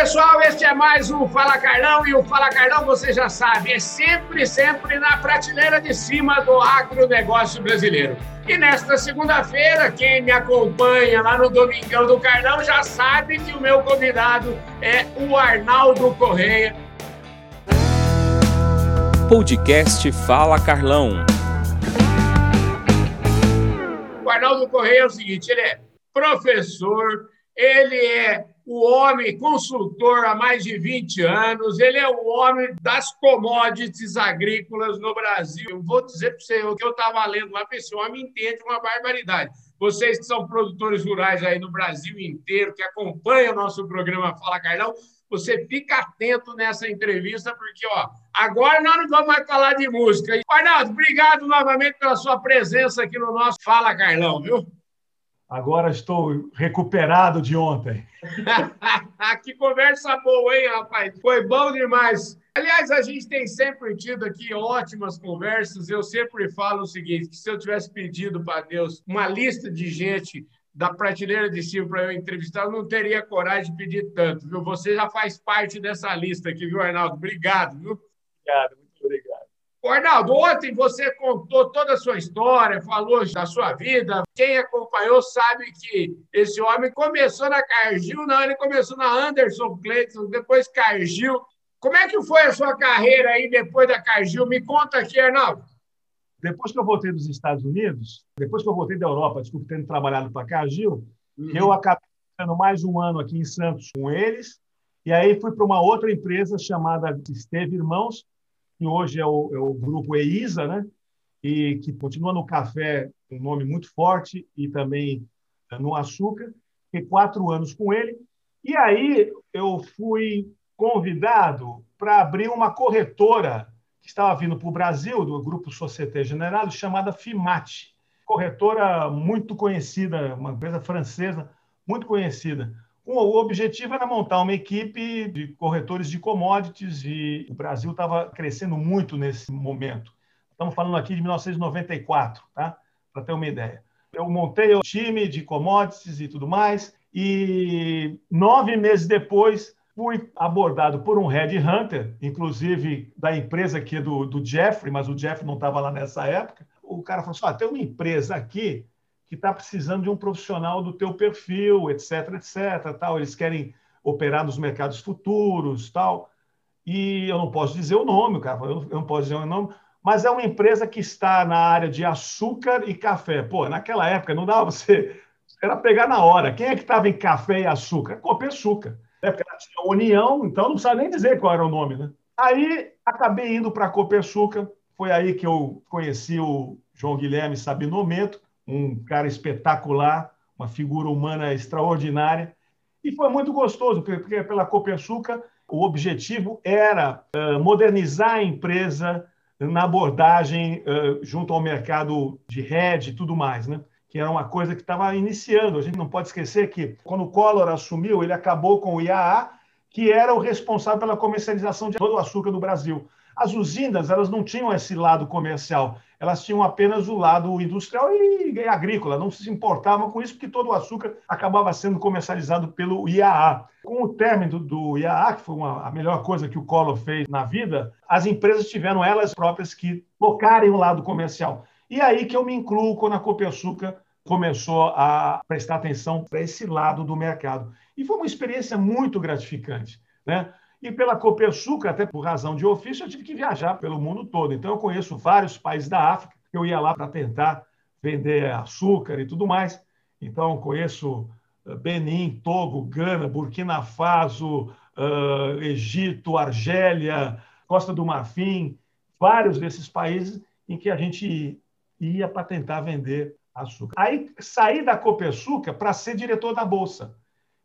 pessoal, este é mais um Fala Carlão e o Fala Carlão, você já sabe, é sempre, sempre na prateleira de cima do agronegócio brasileiro. E nesta segunda-feira, quem me acompanha lá no Domingão do Carlão já sabe que o meu convidado é o Arnaldo Correia. Podcast Fala Carlão. O Arnaldo Correia é o seguinte, ele é professor, ele é o homem consultor há mais de 20 anos, ele é o homem das commodities agrícolas no Brasil. Eu vou dizer para você o que eu estava lendo lá, esse homem entende uma barbaridade. Vocês que são produtores rurais aí no Brasil inteiro, que acompanham o nosso programa Fala Carlão, você fica atento nessa entrevista, porque ó, agora nós não vamos mais falar de música. Arnaldo, obrigado novamente pela sua presença aqui no nosso Fala Carlão, viu? Agora estou recuperado de ontem. que conversa boa, hein, rapaz? Foi bom demais. Aliás, a gente tem sempre tido aqui ótimas conversas. Eu sempre falo o seguinte: que se eu tivesse pedido para Deus uma lista de gente da prateleira de cima para eu entrevistar, eu não teria coragem de pedir tanto, viu? Você já faz parte dessa lista aqui, viu, Arnaldo? Obrigado, viu? Obrigado. Arnaldo, ontem você contou toda a sua história, falou da sua vida. Quem acompanhou sabe que esse homem começou na Cargill, não, ele começou na Anderson Clayton, depois Cargill. Como é que foi a sua carreira aí depois da Cargill? Me conta aqui, Arnaldo. Depois que eu voltei dos Estados Unidos, depois que eu voltei da Europa, desculpe, tendo trabalhado para a Cargill, uhum. eu acabei ficando mais um ano aqui em Santos com eles, e aí fui para uma outra empresa chamada Esteve Irmãos, que hoje é o, é o grupo EISA, né? e que continua no café, um nome muito forte, e também eh, no açúcar. Fiquei quatro anos com ele. E aí eu fui convidado para abrir uma corretora que estava vindo para o Brasil, do grupo Société Générale, chamada FIMAT. Corretora muito conhecida, uma empresa francesa muito conhecida. O objetivo era montar uma equipe de corretores de commodities e o Brasil estava crescendo muito nesse momento. Estamos falando aqui de 1994, tá? para ter uma ideia. Eu montei o time de commodities e tudo mais, e nove meses depois fui abordado por um headhunter, inclusive da empresa aqui do, do Jeffrey, mas o Jeffrey não estava lá nessa época. O cara falou assim: ah, tem uma empresa aqui que está precisando de um profissional do teu perfil, etc, etc, tal. Eles querem operar nos mercados futuros, tal. E eu não posso dizer o nome, cara, eu não posso dizer o nome, mas é uma empresa que está na área de açúcar e café. Pô, naquela época não dava você era pegar na hora. Quem é que estava em café e açúcar? Copersucar. É porque ela tinha União, então não sabe nem dizer qual era o nome, né? Aí acabei indo para a Copersucar. Foi aí que eu conheci o João Guilherme Sabinomento, um cara espetacular, uma figura humana extraordinária. E foi muito gostoso, porque pela Copersuca o objetivo era uh, modernizar a empresa na abordagem uh, junto ao mercado de rede e tudo mais, né? que era uma coisa que estava iniciando. A gente não pode esquecer que, quando o Collor assumiu, ele acabou com o IAA, que era o responsável pela comercialização de todo o açúcar do Brasil. As usinas elas não tinham esse lado comercial, elas tinham apenas o lado industrial e agrícola, não se importavam com isso, porque todo o açúcar acabava sendo comercializado pelo IAA. Com o término do IAA, que foi uma, a melhor coisa que o Collor fez na vida, as empresas tiveram elas próprias que tocarem o lado comercial. E aí que eu me incluo quando a Copersucar começou a prestar atenção para esse lado do mercado. E foi uma experiência muito gratificante. Né? E pela Copersucar, até por razão de ofício, eu tive que viajar pelo mundo todo. Então, eu conheço vários países da África. Eu ia lá para tentar vender açúcar e tudo mais. Então, conheço eh, Benin, Togo, Gana, Burkina Faso, uh, Egito, Argélia, Costa do Marfim, vários desses países em que a gente ia para tentar vender açúcar. Aí saí da Copersucar para ser diretor da Bolsa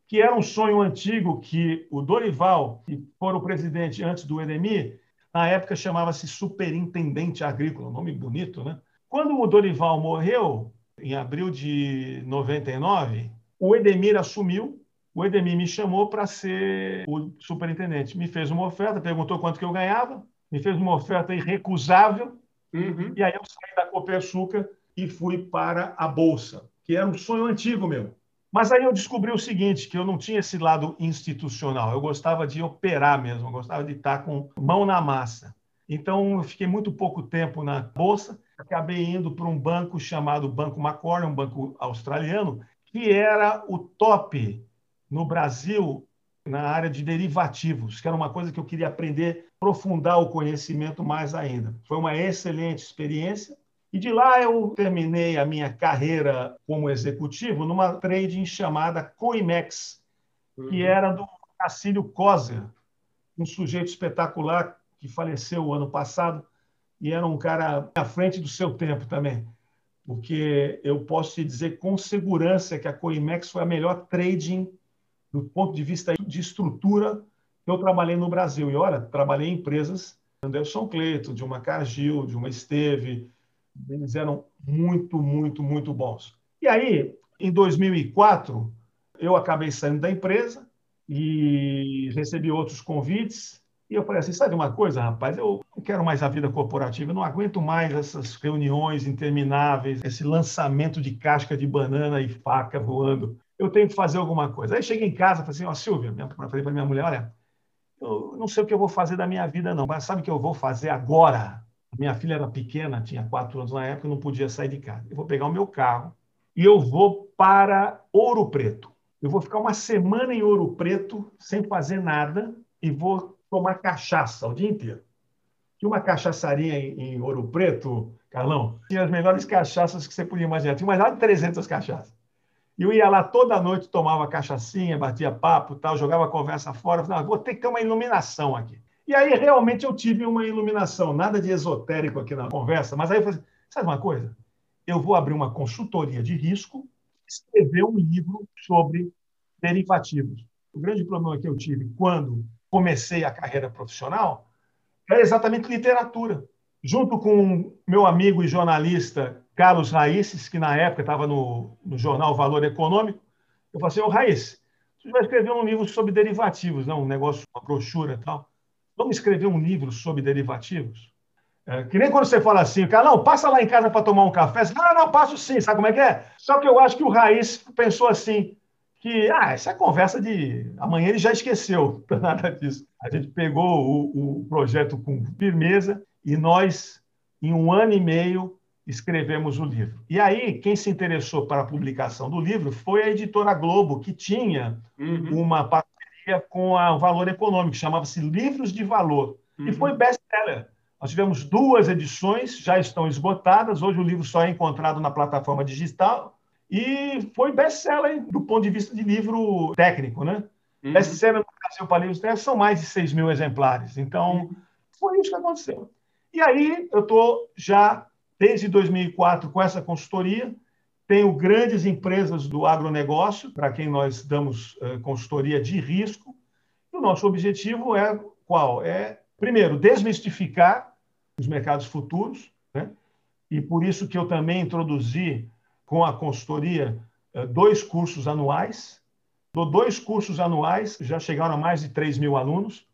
que era um sonho antigo que o Dorival, que foi o presidente antes do Edemir, na época chamava-se superintendente agrícola, nome bonito, né? Quando o Dorival morreu, em abril de 99, o Edemir assumiu, o Edemir me chamou para ser o superintendente. Me fez uma oferta, perguntou quanto que eu ganhava, me fez uma oferta irrecusável, uhum. e aí eu saí da Copersuca e fui para a Bolsa, que era um sonho antigo meu Mas aí eu descobri o seguinte, que eu não tinha esse lado institucional, eu gostava de operar mesmo, eu gostava de estar com mão na massa. Então, eu fiquei muito pouco tempo na Bolsa, acabei indo para um banco chamado Banco Macquarie, um banco australiano, que era o top no Brasil na área de derivativos, que era uma coisa que eu queria aprender, aprofundar o conhecimento mais ainda. Foi uma excelente experiência. E de lá eu terminei a minha carreira como executivo numa trading chamada Coimex, uhum. que era do Cacílio Coser, um sujeito espetacular que faleceu o ano passado e era um cara à frente do seu tempo também. Porque eu posso te dizer com segurança que a Coimex foi a melhor trading do ponto de vista de estrutura que eu trabalhei no Brasil. E olha, trabalhei em empresas Anderson Cleito, de uma Cargill, de uma Esteve, eles eram muito, muito, muito bons. E aí, em 2004, eu acabei saindo da empresa e recebi outros convites. E eu falei assim: sabe uma coisa, rapaz? Eu não quero mais a vida corporativa, eu não aguento mais essas reuniões intermináveis, esse lançamento de casca de banana e faca voando. Eu tenho que fazer alguma coisa. Aí cheguei em casa e falei assim: ó, oh, Silvia, falei para minha mulher: olha, eu não sei o que eu vou fazer da minha vida, não, mas sabe o que eu vou fazer agora? Minha filha era pequena, tinha quatro anos na época, não podia sair de casa. Eu vou pegar o meu carro e eu vou para Ouro Preto. Eu vou ficar uma semana em Ouro Preto sem fazer nada e vou tomar cachaça o dia inteiro. Tinha uma cachaçaria em, Ouro Preto, Carlão, tinha as melhores cachaças que você podia imaginar. Tinha mais de 300 cachaças. E eu ia lá toda noite, tomava cachaçinha, batia papo, tal, jogava conversa fora. Falei, vou ter que ter uma iluminação aqui. E aí, realmente, eu tive uma iluminação. Nada de esotérico aqui na conversa, mas aí eu falei, sabe uma coisa? Eu vou abrir uma consultoria de risco, escrever um livro sobre derivativos. O grande problema que eu tive quando comecei a carreira profissional era exatamente literatura. Junto com meu amigo e jornalista Carlos Raíces, que na época estava no, no jornal Valor Econômico, eu falei assim, ô Raíces, você vai escrever um livro sobre derivativos, não? um negócio, uma brochura e tal. Vamos escrever um livro sobre derivativos? É, que nem quando você fala assim, cara, não, passa lá em casa para tomar um café. Você fala, ah, não, passo sim, sabe como é que é? Só que eu acho que o Raiz pensou assim, que, ah, essa é conversa de... Amanhã ele já esqueceu, nada disso. A gente pegou o, o projeto com firmeza e nós, em um ano e meio, escrevemos o livro. E aí, quem se interessou para a publicação do livro foi a editora Globo, que tinha uhum. uma com a Valor Econômico, chamava-se Livros de Valor, uhum. e foi best-seller. Nós tivemos duas edições, já estão esgotadas, hoje o livro só é encontrado na plataforma digital, e foi best-seller do ponto de vista de livro técnico, né? Uhum. Best-seller no Brasil para livros técnicos são mais de 6 mil exemplares. Então, uhum. foi isso que aconteceu. E aí, eu estou já, desde 2004, com essa consultoria, tenho grandes empresas do agronegócio, para quem nós damos uh, consultoria de risco. E o nosso objetivo é qual? É, primeiro, desmistificar os mercados futuros, né? e por isso que eu também introduzi com a consultoria uh, dois cursos anuais. Dou dois cursos anuais, já chegaram a mais de 3 mil alunos,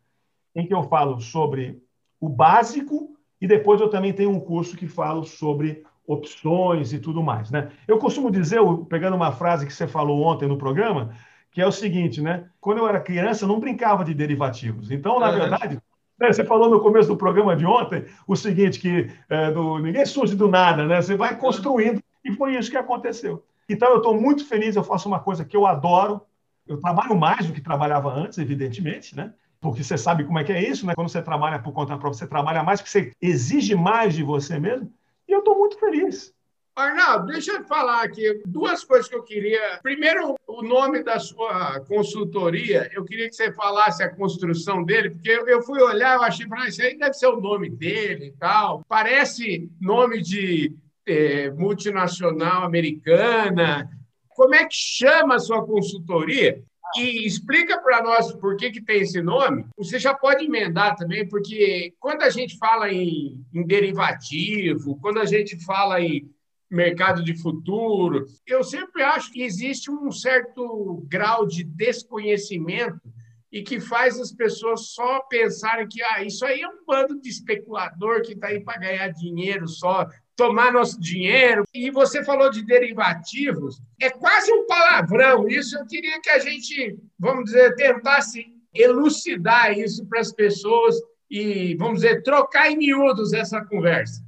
em que eu falo sobre o básico e depois eu também tenho um curso que falo sobre opções e tudo mais. Né? Eu costumo dizer, pegando uma frase que você falou ontem no programa, que é o seguinte, né? Quando eu era criança, eu não brincava de derivativos. Então, na verdade, né, você falou no começo do programa de ontem o seguinte, que é, do, ninguém surge do nada, né? Você vai construindo. E foi isso que aconteceu. Então, eu estou muito feliz, eu faço uma coisa que eu adoro. Eu trabalho mais do que trabalhava antes, evidentemente, né? Porque você sabe como é que é isso, né? Quando você trabalha por conta própria, você trabalha mais, porque você exige mais de você mesmo. E eu estou muito feliz. Arnaldo, deixa eu falar aqui duas coisas que eu queria. Primeiro, o nome da sua consultoria. Eu queria que você falasse a construção dele, porque eu fui olhar, eu achei, ah, isso aí deve ser o nome dele e tal. Parece nome de é, multinacional americana. Como é que chama a sua consultoria? E explica para nós por que, que tem esse nome. Você já pode emendar também, porque quando a gente fala em, em derivativo, quando a gente fala em mercado de futuro, eu sempre acho que existe um certo grau de desconhecimento e que faz as pessoas só pensarem que ah, isso aí é um bando de especulador que está aí para ganhar dinheiro só, tomar nosso dinheiro. E você falou de derivativos, é quase um palavrão isso. Eu queria que a gente, vamos dizer, tentasse elucidar isso para as pessoas e, vamos dizer, trocar em miúdos essa conversa.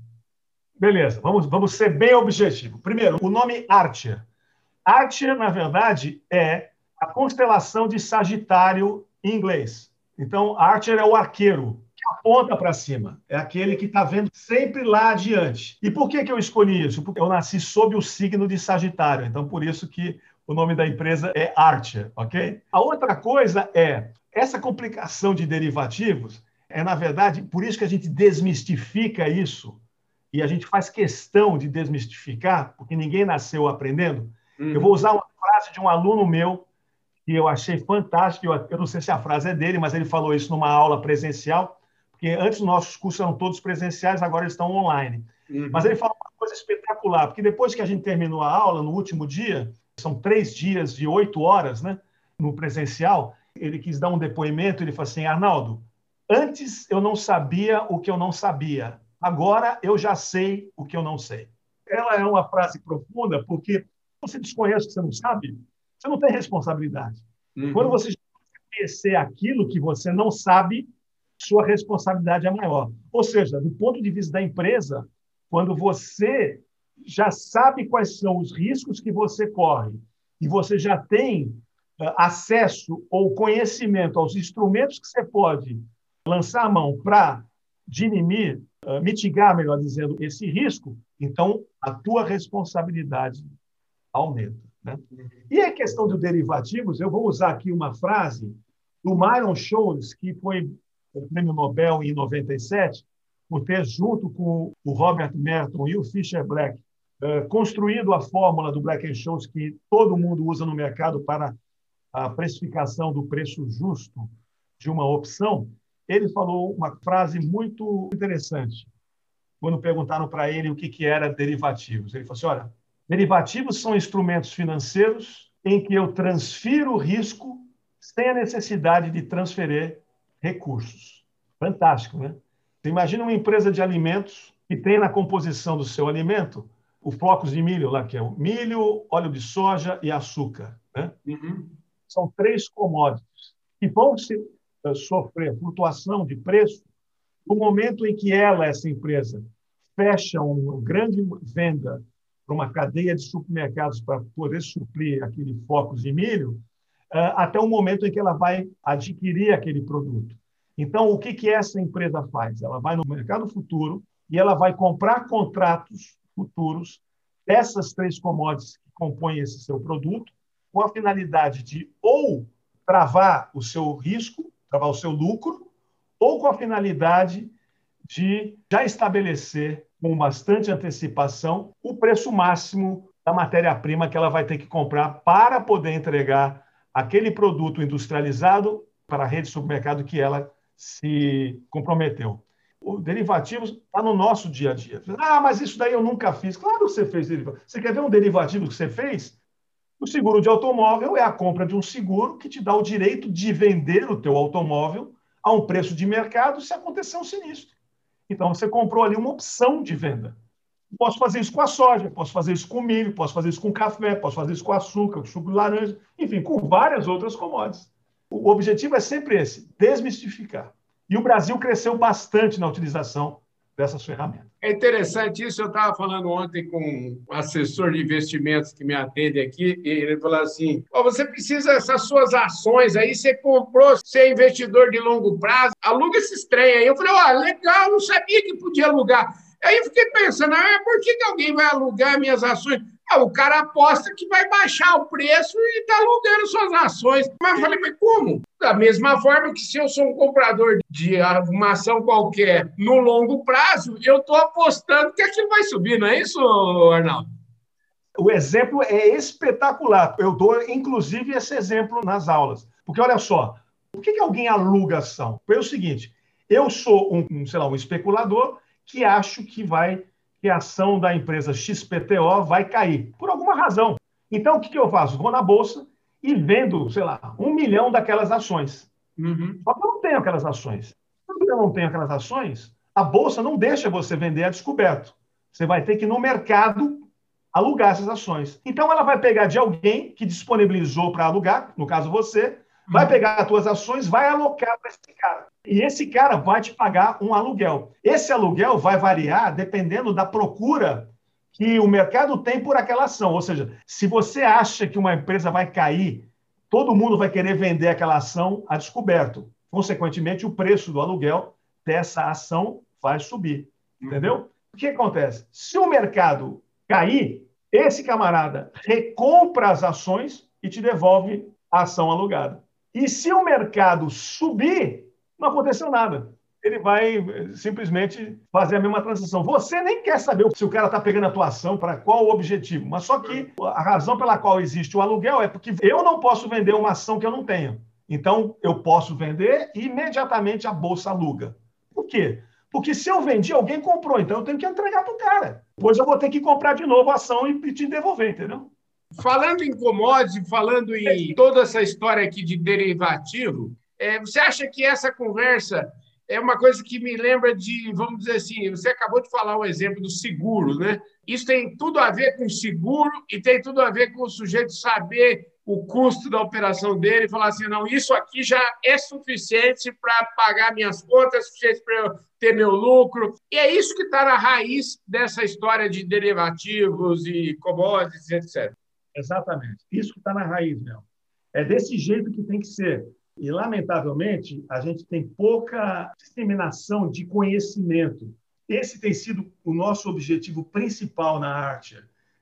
Beleza, vamos, vamos ser bem objetivo. Primeiro, o nome Archer. Archer, na verdade, é a constelação de Sagitário em inglês. Então, Archer é o arqueiro que aponta para cima. É aquele que está vendo sempre lá adiante. E por que, que eu escolhi isso? Porque eu nasci sob o signo de Sagitário. Então, por isso que o nome da empresa é Archer, ok? A outra coisa é essa complicação de derivativos é, na verdade, por isso que a gente desmistifica isso e a gente faz questão de desmistificar, porque ninguém nasceu aprendendo. Uhum. Eu vou usar uma frase de um aluno meu que eu achei fantástico. Eu, eu não sei se a frase é dele, mas ele falou isso numa aula presencial, porque antes os nossos cursos eram todos presenciais, agora eles estão online. Uhum. Mas ele falou uma coisa espetacular, porque depois que a gente terminou a aula, no último dia, são três dias de oito horas, né, no presencial, ele quis dar um depoimento, ele falou assim, Arnaldo, antes eu não sabia o que eu não sabia, agora eu já sei o que eu não sei. Ela é uma frase profunda, porque você desconhece o que você não sabe, você não tem responsabilidade. Uhum. Quando você conhecer aquilo que você não sabe, sua responsabilidade é maior. Ou seja, do ponto de vista da empresa, quando você já sabe quais são os riscos que você corre e você já tem eh, acesso ou conhecimento aos instrumentos que você pode lançar a mão para dinimir, eh, mitigar, melhor dizendo, esse risco, então a tua responsabilidade aumenta. Né? E a questão dos derivativos, eu vou usar aqui uma frase do Myron Scholes, que foi o prêmio Nobel em 97, por ter, junto com o Robert Merton e o Fisher Black, eh, construído a fórmula do Black Scholes que todo mundo usa no mercado para a precificação do preço justo de uma opção, ele falou uma frase muito interessante quando perguntaram para ele o que, que era derivativos. Ele falou assim: olha, derivativos são instrumentos financeiros em que eu transfiro o risco sem a necessidade de transferir recursos. Fantástico, né? Você imagina uma empresa de alimentos que tem na composição do seu alimento o flocos de milho lá, que é o milho, óleo de soja e açúcar. Né? Uhum são três commodities que vão se, uh, sofrer flutuação de preço no momento em que ela, essa empresa, fecha uma grande venda para uma cadeia de supermercados para poder suprir aquele focos de milho, até o momento em que ela vai adquirir aquele produto. Então, o que, que essa empresa faz? Ela vai no mercado futuro e ela vai comprar contratos futuros dessas três commodities que compõem esse seu produto com a finalidade de ou travar o seu risco, travar o seu lucro, ou com a finalidade de já estabelecer com bastante antecipação o preço máximo da matéria-prima que ela vai ter que comprar para poder entregar aquele produto industrializado para a rede de supermercado que ela se comprometeu. O derivativo está no nosso dia a dia. Ah, mas isso daí eu nunca fiz. Claro que você fez derivativo. Você quer ver um derivativo que você fez? O seguro de automóvel é a compra de um seguro que te dá o direito de vender o teu automóvel a um preço de mercado se acontecer um sinistro. Então, você comprou ali uma opção de venda. Posso fazer isso com a soja, posso fazer isso com milho, posso fazer isso com café, posso fazer isso com açúcar, com suco de laranja, enfim, com várias outras commodities. O objetivo é sempre esse, desmistificar. E o Brasil cresceu bastante na utilização dessas ferramentas. É interessante isso. Eu estava falando ontem com um assessor de investimentos que me atende aqui, e ele falou assim: oh, você precisa dessas suas ações aí, você comprou, você é investidor de longo prazo, aluga esses trem aí. Eu falei: ó, oh, legal, não sabia que podia alugar. Aí eu fiquei pensando, ah, por que, que alguém vai alugar minhas ações? Ah, o cara aposta que vai baixar o preço e está alugando suas ações. Mas eu falei, mas como? Da mesma forma que se eu sou um comprador de uma ação qualquer no longo prazo, eu estou apostando que aquilo vai subir, não é isso, Arnaldo? O exemplo é espetacular. Eu dou, inclusive, esse exemplo nas aulas. Porque, olha só, por que, que alguém aluga ação? É o seguinte, eu sou um, sei lá, um especulador que acho que vai que a ação da empresa XPTO vai cair, por alguma razão. Então, o que, que eu faço? Vou na bolsa e vendo, sei lá, um milhão daquelas ações. Uhum. Só que eu não tenho aquelas ações. Quando eu não tenho aquelas ações, a bolsa não deixa você vender a descoberto. Você vai ter que, no mercado, alugar essas ações. Então, ela vai pegar de alguém que disponibilizou para alugar, no caso você, vai uhum. pegar as tuas ações, vai alocar para esse cara. E esse cara vai te pagar um aluguel. Esse aluguel vai variar dependendo da procura que o mercado tem por aquela ação. Ou seja, se você acha que uma empresa vai cair, todo mundo vai querer vender aquela ação a descoberto. Consequentemente, o preço do aluguel dessa ação vai subir. Uhum. Entendeu? O que acontece? Se o mercado cair, esse camarada recompra as ações e te devolve a ação alugada. E se o mercado subir, não aconteceu nada. Ele vai eh, simplesmente fazer a mesma transação. Você nem quer saber se o cara está pegando a tua ação, para qual o objetivo. Mas só que a razão pela qual existe o aluguel é porque eu não posso vender uma ação que eu não tenho. Então, eu posso vender e imediatamente a bolsa aluga. Por quê? Porque se eu vendi, alguém comprou, então eu tenho que entregar para o cara. Depois eu vou ter que comprar de novo a ação e te devolver, entendeu? Falando em commodity, falando em toda essa história aqui de derivativo, é, você acha que essa conversa é uma coisa que me lembra de, vamos dizer assim, você acabou de falar o exemplo do seguro, né? Isso tem tudo a ver com seguro e tem tudo a ver com o sujeito saber o custo da operação dele e falar assim: não, isso aqui já é suficiente para pagar minhas contas, suficiente para eu ter meu lucro. E é isso que está na raiz dessa história de derivativos e commodities, etc. Exatamente. Isso que está na raiz, meu. É desse jeito que tem que ser. E, lamentavelmente, a gente tem pouca disseminação de conhecimento. Esse tem sido o nosso objetivo principal na arte,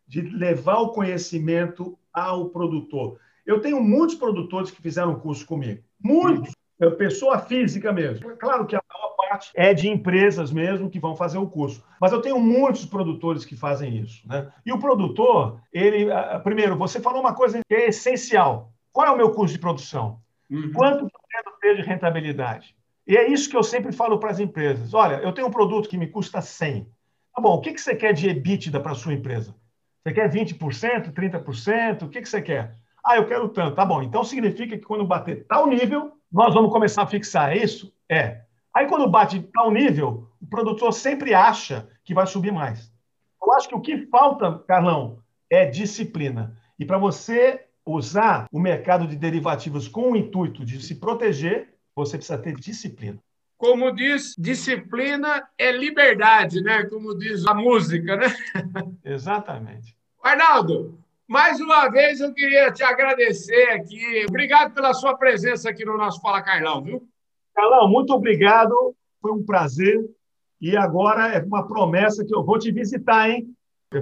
de levar o conhecimento ao produtor. Eu tenho muitos produtores que fizeram curso comigo. Muitos. Pessoa física mesmo. Claro que a maior parte é de empresas mesmo que vão fazer o curso. Mas eu tenho muitos produtores que fazem isso. Né? E o produtor, ele. Primeiro, você falou uma coisa que é essencial. Qual é o meu custo de produção? Uhum. Quanto eu ter de rentabilidade? E é isso que eu sempre falo para as empresas. Olha, eu tenho um produto que me custa 100. Tá bom, o que você quer de EBITDA para a sua empresa? Você quer 20%, 30%? O que, que você quer? Ah, eu quero tanto. Tá bom. Então significa que quando bater tal nível, nós vamos começar a fixar. É isso? É. Aí quando bate tal nível, o produtor sempre acha que vai subir mais. Eu acho que o que falta, Carlão, é disciplina. E para você usar o mercado de derivativos com o intuito de se proteger, você precisa ter disciplina. Como diz, disciplina é liberdade, né? Como diz a música, né? Exatamente. Arnaldo, mais uma vez eu queria te agradecer aqui. Obrigado pela sua presença aqui no nosso Fala Carlão, viu? Carlão, muito obrigado. Foi um prazer. E agora é uma promessa que eu vou te visitar, hein?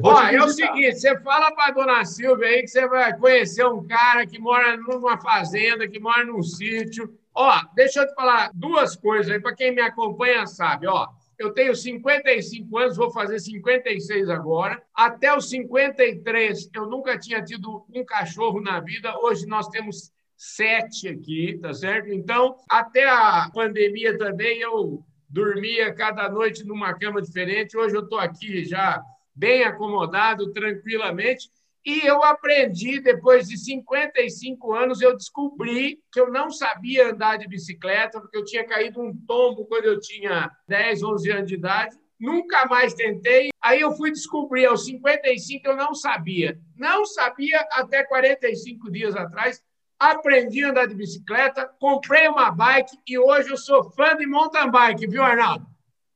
Ó, é o seguinte, você fala para dona Silvia aí que você vai conhecer um cara que mora numa fazenda, que mora num sítio, Ó, deixa eu te falar duas coisas aí, para quem me acompanha sabe, ó. Eu tenho 55 anos, vou fazer 56 agora. Até os 53, eu nunca tinha tido um cachorro na vida. Hoje nós temos sete aqui, tá certo? Então, até a pandemia também, eu dormia cada noite numa cama diferente. Hoje eu estou aqui já bem acomodado, tranquilamente. E eu aprendi, depois de 55 anos, eu descobri que eu não sabia andar de bicicleta, porque eu tinha caído um tombo quando eu tinha 10, 11 anos de idade. Nunca mais tentei. Aí eu fui descobrir, aos 55 eu não sabia. Não sabia até 45 dias atrás. Aprendi a andar de bicicleta, comprei uma bike e hoje eu sou fã de mountain bike, viu, Arnaldo?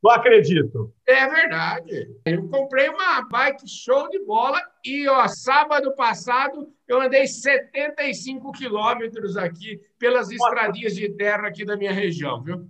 Não acredito. É verdade. Eu comprei uma bike show de bola e, ó, sábado passado eu andei 75 quilômetros aqui pelas estradinhas de terra aqui da minha região, viu?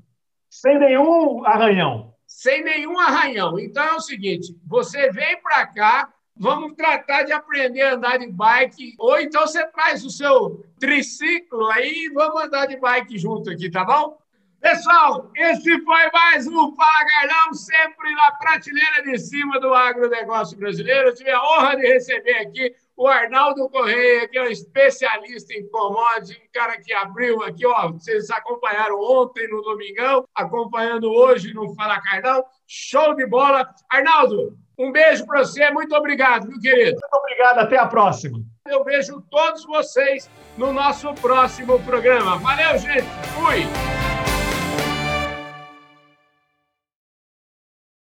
Sem nenhum arranhão. Sem nenhum arranhão. Então é o seguinte: você vem para cá, vamos tratar de aprender a andar de bike, ou então você traz o seu triciclo aí e vamos andar de bike junto aqui, tá bom? Pessoal, esse foi mais um Fala Carlão, sempre na prateleira de cima do agronegócio brasileiro. Eu tive a honra de receber aqui o Arnaldo Correia, que é um especialista em commodities, um cara que abriu aqui, ó, vocês acompanharam ontem no Domingão, acompanhando hoje no Fala Carlão. Show de bola. Arnaldo, um beijo para você, muito obrigado, meu querido. Muito obrigado, até a próxima. Eu vejo todos vocês no nosso próximo programa. Valeu, gente. Fui.